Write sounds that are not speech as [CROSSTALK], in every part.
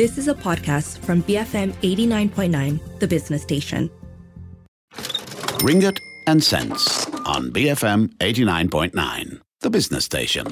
This is a podcast from BFM 89.9, the business station. Ringgit and Cents on BFM 89.9, the business station.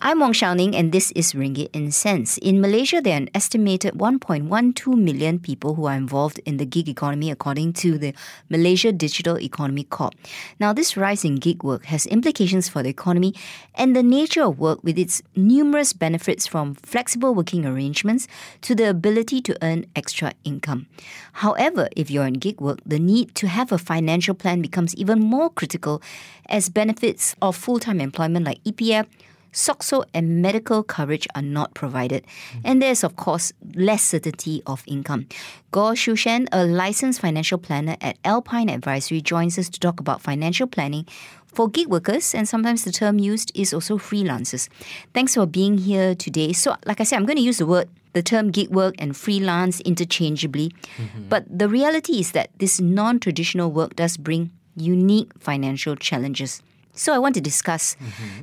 I'm Wong Shou Ning, and this is Ringgit in Cents. In Malaysia, there are an estimated 1.12 million people who are involved in the gig economy, according to the Malaysia Digital Economy Corp. Now, this rise in gig work has implications for the economy and the nature of work, with its numerous benefits from flexible working arrangements to the ability to earn extra income. However, if you're in gig work, the need to have a financial plan becomes even more critical as benefits of full time employment like EPF SOCSO and medical coverage are not provided. Mm. And there's, of course, less certainty of income. Gor Sheau Shuenn, a licensed financial planner at Alpine Advisory, joins us to talk about financial planning for gig workers, and sometimes the term used is also freelancers. Thanks for being here today. So, like I said, I'm going to use the word, the term gig work and freelance interchangeably. Mm-hmm. But the reality is that this non traditional work does bring unique financial challenges. So I want to discuss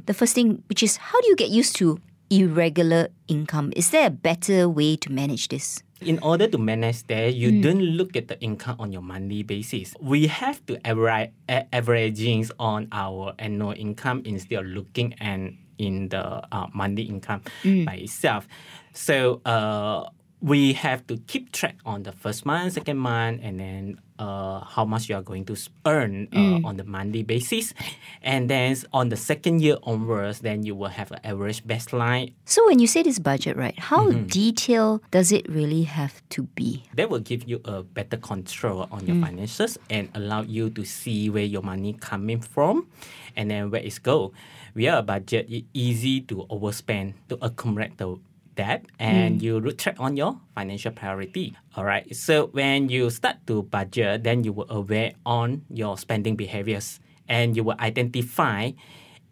the first thing, which is how do you get used to irregular income? Is there a better way to manage this? in order to manage that, you don't look at the income on your monthly basis. We have to average averaging on our annual income instead of looking at in the uh, monthly income by itself. So uh, we have to keep track on the first month, second month, and then uh, how much you are going to earn uh, on the monthly basis. [LAUGHS] And then on the second year onwards, then you will have an average baseline So when you say this budget, right, how detailed does it really have to be? that will give you a better control on your finances and allow you to see where your money coming from and then where it's go. Without a budget, it's easy to overspend to accumulate the debt and hmm. you root track on your financial priority. All right. So when you start to budget, then you will aware on your spending behaviors and you will identify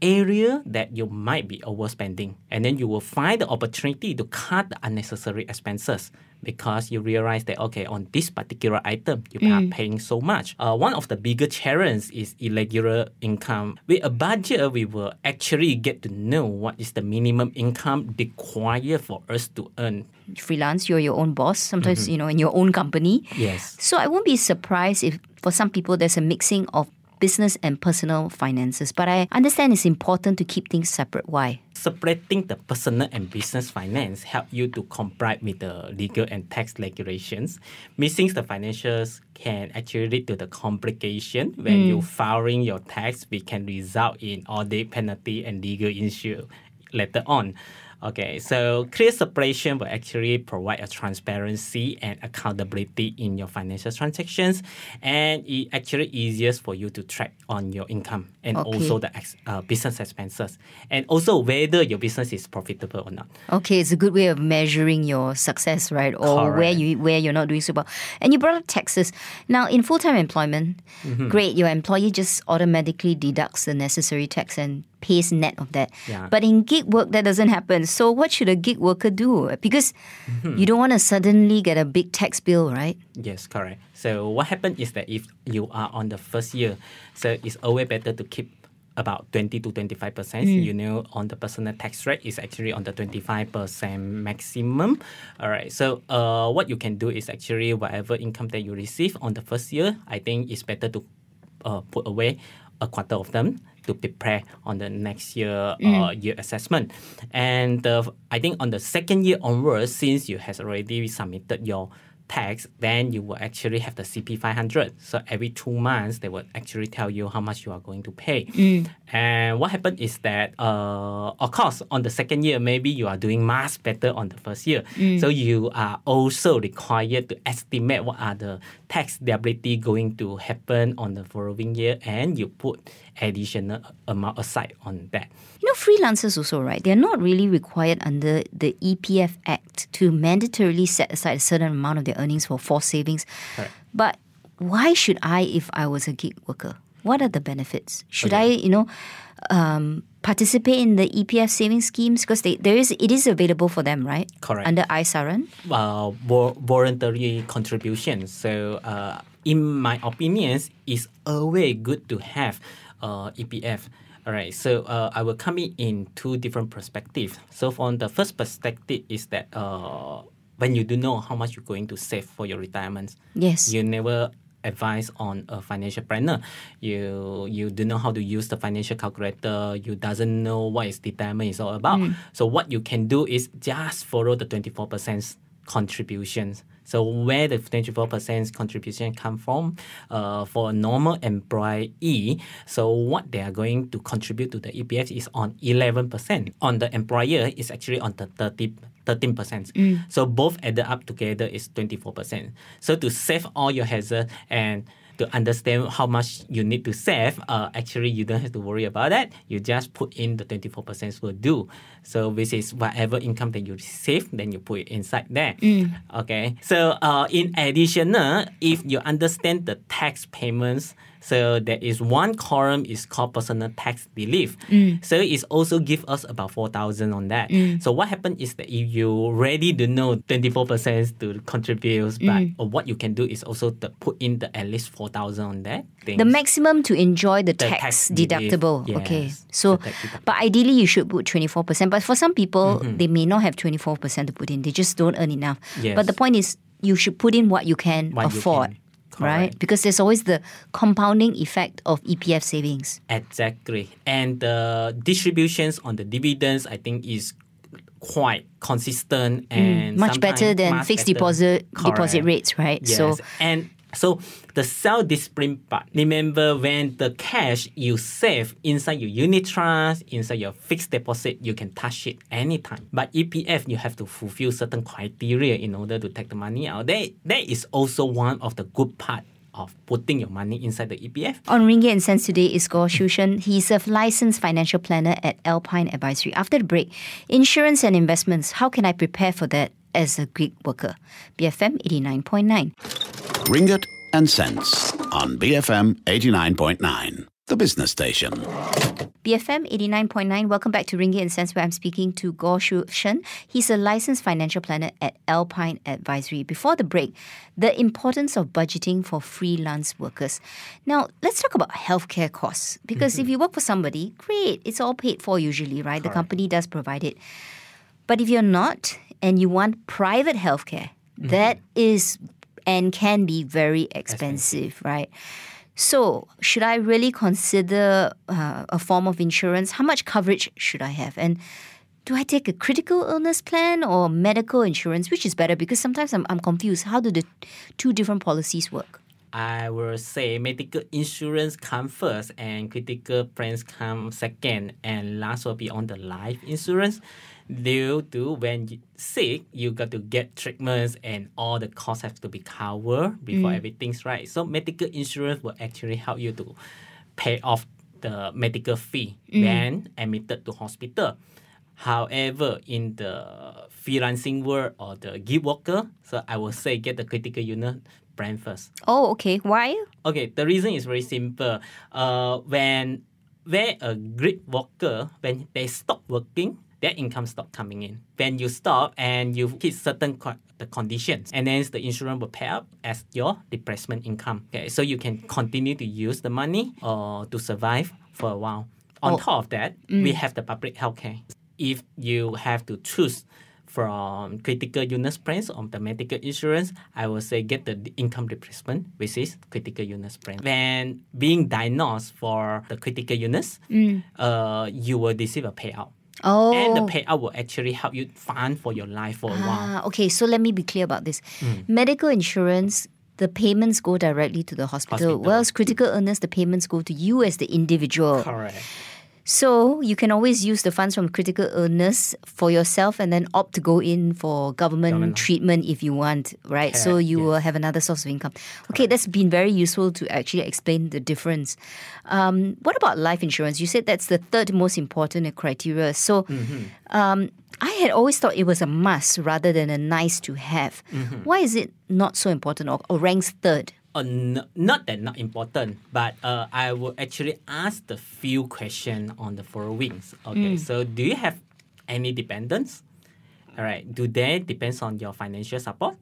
area that you might be overspending. And then you will find the opportunity to cut the unnecessary expenses because you realize that okay on this particular item you are paying so much. Uh, one of the bigger challenges is irregular income. With a budget we will actually get to know what is the minimum income required for us to earn. Freelance, you're your own boss, sometimes, you know, in your own company. yes. So I won't be surprised if for some people there's a mixing of business and personal finances. But I understand it's important to keep things separate. Why? separating the personal and business finance help you to comply with the legal and tax regulations. Missing the financials can actually lead to the complication when hmm. you filing your tax, which can result in audit penalty and legal issue later on. Okay, so clear separation will actually provide a transparency and accountability in your financial transactions, and it actually easiest for you to track on your income and Okay. also the ex, uh, business expenses, and also whether your business is profitable or not. Okay, it's a good way of measuring your success, right? Or where you where you're not doing so well. And you brought up taxes. Now, in full time employment, Mm-hmm. great, your employee just automatically deducts the necessary tax and pays net of that. Yeah. But in gig work, that doesn't happen. So, what should a gig worker do? Because Mm-hmm. you don't want to suddenly get a big tax bill, right? Yes, correct. So what happens is that if you are on the first year, so it's always better to keep about 20 to 25 percent. You know, on the personal tax rate is actually on the 25 percent maximum. All right. So uh, what you can do is actually whatever income that you receive on the first year, I think it's better to uh, put away a quarter of them to prepare on the next year uh, year assessment. And uh, I think on the second year onwards, since you has already submitted your tax, then you will actually have the CP 500. So every two months, they will actually tell you how much you are going to pay. And what happened is that, uh, of course, on the second year, maybe you are doing much better on the first year. So you are also required to estimate what are the tax liability going to happen on the following year, and you put additional amount aside on that. Know, freelancers also, right? They're not really required under the EPF Act to mandatorily set aside a certain amount of their earnings for forced savings. Correct. But why should I if I was a gig worker? What are the benefits? Should I, you know, um, participate in the EPF savings schemes because they, there is it is available for them, right? Correct. Under i-Saraan. uh, vo- voluntary contribution. So, uh, in my opinions, it's always good to have uh, EPF. All right, so uh, I will come in in two different perspectives. So, from the first perspective is that uh, when you do know how much you're going to save for your retirement. Yes. You never advise on a financial planner. You you do know how to use the financial calculator. You doesn't know what is retirement is all about. So what you can do is just follow the 24% contributions. So where the 24% contribution come from uh, for a normal employee, so what they are going to contribute to the EPF is on 11%. On the employer, is actually on the 30 13%. So both added up together is 24%. So to save all your hazard and to understand how much you need to save, uh, actually you don't have to worry about that. You just put in the 24% will do. So this is whatever income that you receive, then you put it inside there. Okay. So uh, in addition, uh, if you understand the tax payments, so there is one column is called personal tax relief. So it's also give us about four thousand on that. So what happened is that if you ready to know twenty four percent to contribute, but uh, what you can do is also to put in the at least four thousand on that. The maximum to enjoy the, The tax, tax deductible. Okay. So, deductible. but ideally you should put 24%. But for some people, Mm-hmm. they may not have 24% to put in. They just don't earn enough. Yes. But the point is, you should put in what you can What you afford. Can. Right? Because there's always the compounding effect of EPF savings. Exactly. And the distributions on the dividends, I think, is quite consistent and Mm, Much better than much fixed better. deposit deposit rates, right? Yes. So and so the self discipline part. Remember when the cash you save inside your unit trust, inside your fixed deposit, you can touch it anytime. But EPF you have to fulfill certain criteria in order to take the money out. That that is also one of the good part of putting your money inside the EPF. On Ringgit and Cents today is Gor Sheau Shuenn. He's a licensed financial planner at Alpine Advisory. After the break, insurance and investments. How can I prepare for that as a gig worker? BFM 89.9. Ringgit and Cents on BFM 89.9, the business station. BFM 89.9. Welcome back to Ringgit and Cents, where I'm speaking to Gor Sheau Shuenn. He's a licensed financial planner at Alpine Advisory. Before the break, the importance of budgeting for freelance workers. Now, let's talk about healthcare costs. Because if mm-hmm. you work for somebody, great, it's all paid for usually, right? The company does provide it. But if you're not and you want private healthcare, mm-hmm. that is and can be very expensive, right? So, should I really consider uh, a form of insurance? How much coverage should I have? And do I take a critical illness plan or medical insurance? Which is better? Because sometimes I'm, I'm confused. How do the two different policies work? I will say medical insurance come first and critical plans come second and last will be on the life insurance. Due to when you sick, you got to get treatments and all the costs have to be covered before mm. everything's right. So medical insurance will actually help you to pay off the medical fee mm. when admitted to hospital. However, in the freelancing world or the gig worker, so I will say get the critical illness plan first. Oh, okay. Why? Okay, the reason is very simple. Uh, when where a grid worker when they stop working, their income stop coming in. When you stop and you hit certain co- the conditions, and then the insurance will pay up as your replacement income. Okay, so you can continue to use the money or to survive for a while. On Oh. top of that, we have the public healthcare. If you have to choose from critical illness plans or the medical insurance, I will say get the income replacement, which is critical illness plan. When being diagnosed for the critical illness, uh, you will receive a payout. Oh. And the payout will actually help you fund for your life for a while. Ah, okay, so let me be clear about this. Mm. Medical insurance, the payments go directly to the hospital, Hospital. whereas critical illness, the payments go to you as the individual. Correct. So you can always use the funds from critical illness for yourself and then opt to go in for government, Government. treatment if you want, right? So Correct, you will have another source of income. Okay, that's been very useful to actually explain the difference. Um, what about life insurance? You said that's the third most important criteria. So Mm-hmm. um, I had always thought it was a must rather than a nice to have. Mm-hmm. Why is it not so important or, or ranks third? Uh, n- not that not important, but uh, I will actually ask the few questions on the followings. Okay, so do you have any dependents? All right, do they depends on your financial support?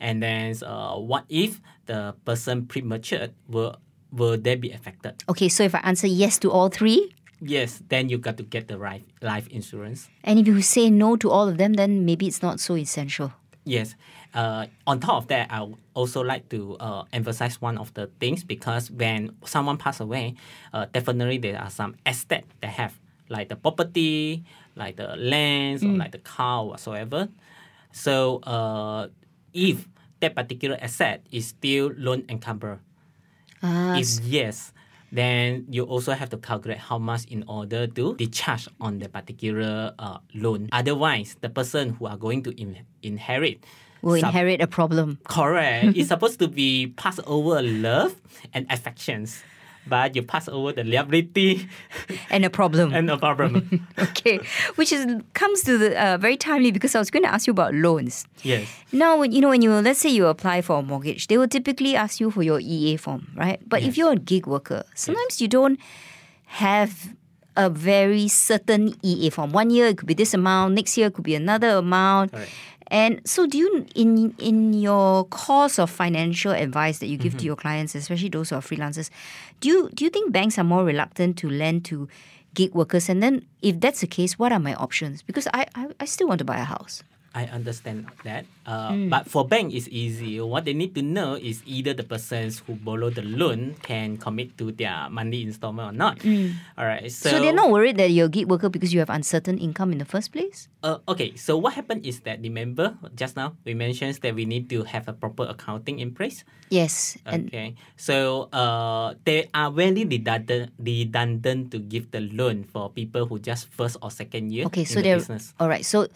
And then, uh, what if the person premature will will they be affected? Okay, so if I answer yes to all three, Yes, then you got to get the right life insurance. and if you say no to all of them, then maybe it's not so essential. Yes. Uh, on top of that, I would also like to uh, emphasize one of the things because when someone pass away, uh, definitely there are some assets they have, like the property, like the lands, or like the car, or whatsoever. So uh, if that particular asset is still loan encumbered, Ah, if yes, then you also have to calculate how much in order to discharge on the particular uh, loan. Otherwise, the person who are going to in- inherit will inherit a problem. Correct. [LAUGHS] it's supposed to be passed over love and affections, but you pass over the liability [LAUGHS] And a problem. and a problem. [LAUGHS] okay, which is comes to the uh, very timely because I was going to ask you about loans. yes. Now, when you know when you let's say you apply for a mortgage, they will typically ask you for your EA form, right? But if you're a gig worker, sometimes you don't have a very certain EA form. One year it could be this amount, next year it could be another amount. And so, do you in in your course of financial advice that you give to mm-hmm. your clients, especially those who are freelancers, do you do you think banks are more reluctant to lend to gig workers? And then, if that's the case, what are my options? Because I I, I still want to buy a house. I understand that. Uh, But for bank, it's easy. What they need to know is either the persons who borrow the loan can commit to their monthly installment or not. All right. So, So, they're not worried that you're a gig worker because you have uncertain income in the first place? Uh, okay, so what happened is that remember just now we mentioned that we need to have a proper accounting in place. Yes. Okay, so uh, they are very redundant, redundant to give the loan for people who just first or second year okay, in so the they're business. all right. So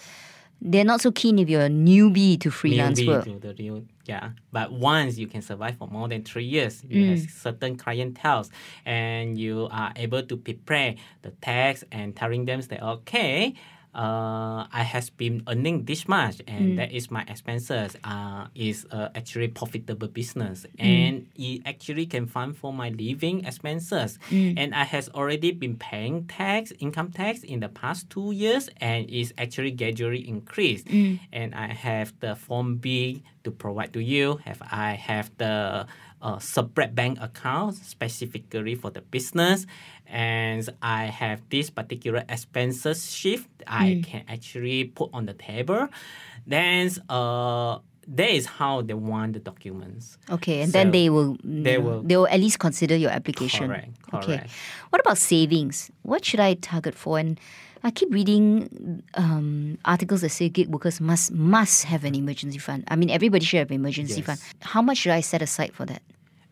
they're not so keen if you're a newbie to freelance Newbie work. to the yeah. But once you can survive for more than three years, you have Mm. certain clientele, and you are able to prepare the tax and telling them that okay, uh, I has been earning this much, Mm. and that is my expenses. Uh, is uh, actually profitable business, Mm. and it actually can fund for my living expenses. Mm. And I has already been paying tax, income tax in the past two years, and is actually gradually increased. And I have the Form B to provide to you. Have I have the uh, separate bank account specifically for the business, and I have this particular expenses shift I can actually put on the table. Then uh, that is how they want the documents. Okay, and then they will they will- they will at least consider your application. Correct, Okay. What about savings? What should I target for? And I keep reading um, articles that say gig workers must must have an emergency fund. I mean, everybody should have an emergency Yes. fund. How much should I set aside for that?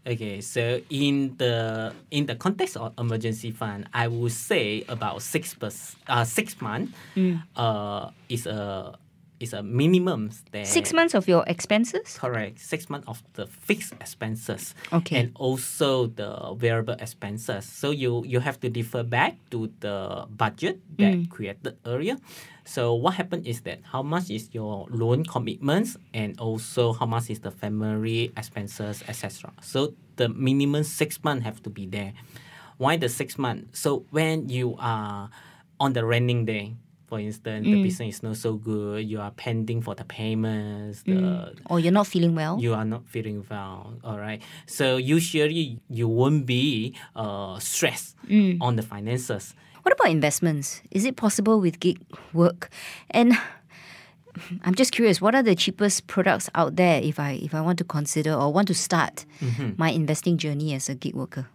Okay, so in the in the context of emergency fund, I would say about six pers- uh, six months uh, is a is a minimum. That Six months of your expenses? Correct. Six months of the fixed expenses. Okay. And also the variable expenses. So you you have to defer back to the budget that Mm. created earlier. So what happened is that how much is your loan commitments and also how much is the family expenses, etc. So the minimum six months have to be there. Why the six months? So when you are on the renting day, for instance, Mm. the business is not so good, you are pending for the payments, the Or you're not feeling well? you are not feeling well all right so usually you won't be uh, stressed Mm. on the finances What about investments? Is it possible with gig work? And [SIGHS] I'm just curious, what are the cheapest products out there if I if I want to consider or want to start my investing journey as a gig worker?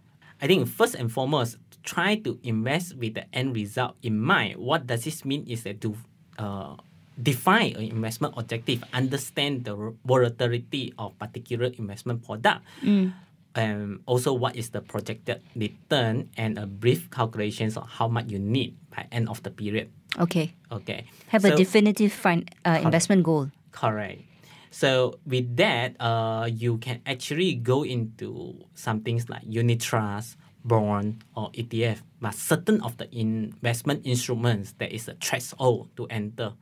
i think first and foremost try to invest with the end result in mind what does this mean is that to uh, define an investment objective understand the volatility of particular investment product and also what is the projected return and a brief calculations of how much you need by end of the period Okay. okay Have a definitive fin- uh, investment goal. Correct. So with that, uh, you can actually go into some things like unit trust, bond, or ETF. But certain of the investment instruments, that is a threshold to enter.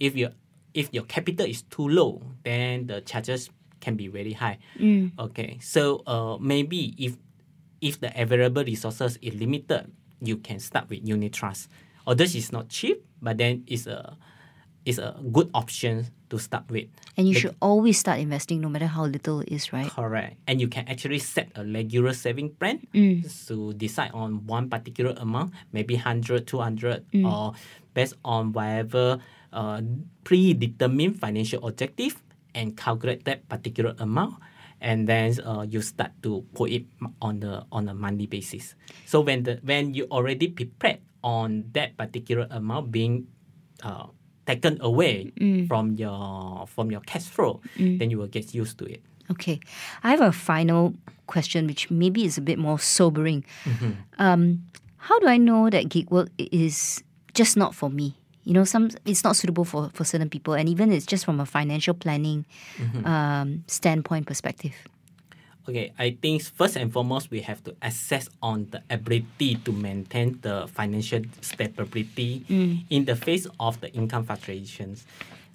If your if your capital is too low, then the charges can be very high. Okay, so uh, maybe if if the available resources is limited, you can start with unit trust. Although it's not cheap, but then it's a it's a good option to start with. And you should always start investing no matter how little it is, right? Correct. And you can actually set a regular saving plan to decide on one particular amount, maybe 100, 200, or based on whatever uh, predetermined financial objective and calculate that particular amount and then uh, you start to put it on the on a monthly basis so when the when you already prepared on that particular amount being uh, taken away mm, mm. from your from your cash flow mm. then you will get used to it Okay. I have a final question, which maybe is a bit more sobering. Mm-hmm. Um, how do I know that gig work is just not for me? You know, some it's not suitable for, for certain people, and even it's just from a financial planning mm-hmm. um, standpoint perspective. Okay, I think first and foremost we have to assess on the ability to maintain the financial stability in the face of the income fluctuations.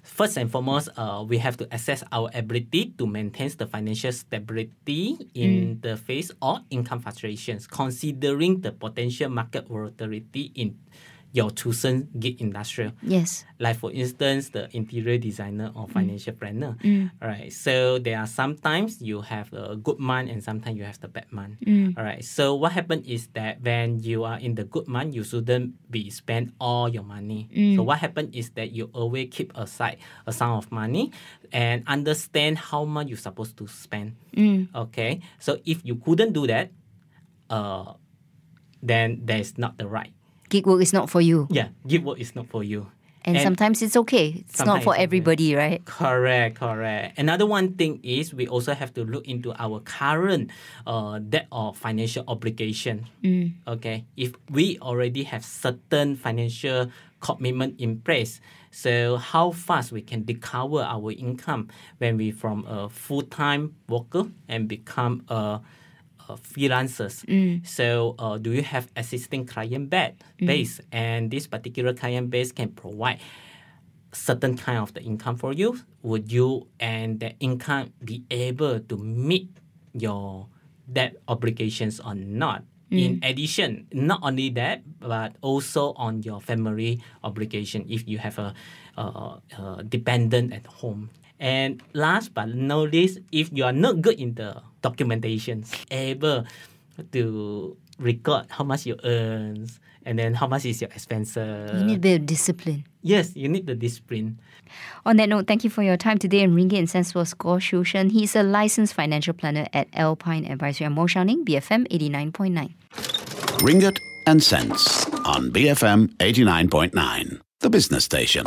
First and foremost, uh, we have to assess our ability to maintain the financial stability in the face of income fluctuations, considering the potential market volatility in your chosen gig industry Yes. like for instance the interior designer or mm. financial planner. Mm. All right so there are sometimes you have a good month and sometimes you have the bad month. Mm. All right so what happened is that when you are in the good month you shouldn't be spend all your money. So what happened is that you always keep aside a sum of money and understand how much you're supposed to spend. Okay so if you couldn't do that uh then that is not the right Gig work is not for you. yeah give work is not for you And, sometimes it's okay. It's not for it's okay. everybody, right? Correct, correct. Another one thing is we also have to look into our current uh, debt or financial obligation. Okay, if we already have certain financial commitment in place, so how fast we can recover our income when we from a full time worker and become a uh, freelancers. So, uh, do you have existing client ba- base? And this particular client base can provide certain kind of the income for you. Would you and the income be able to meet your debt obligations or not? In addition, not only that, but also on your family obligation if you have a, uh uh dependent at home. And last but not least, if you are not good in the documentations, able to record how much you earn and then how much is your expenses. You need a bit of discipline. yes, you need the discipline. On that note, thank you for your time today. And Ringgit and Cents was Gor Sheau Shuenn. He's a licensed financial planner at Alpine Advisory. I'm Mo Shou Ning, BFM 89.9. Ringgit and Cents on BFM 89.9, the business station.